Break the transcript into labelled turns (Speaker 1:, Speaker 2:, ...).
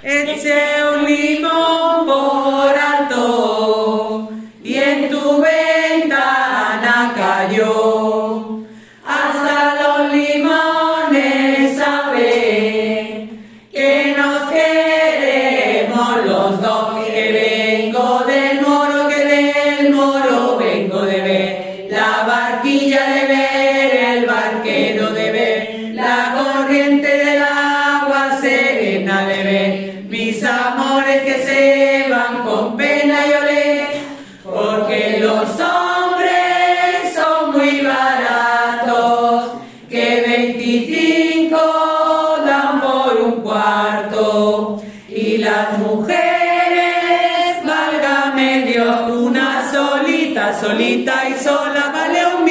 Speaker 1: Eché un limón por alto y en tu ventana cayó. Hasta los limones saben que nos queremos los dos. Que vengo del moro, que del moro vengo de ver la barquilla de ver, mis amores que se van con pena y olé, porque los hombres son muy baratos, que 25 dan por un cuarto, y las mujeres, válgame Dios, una solita, solita y sola vale un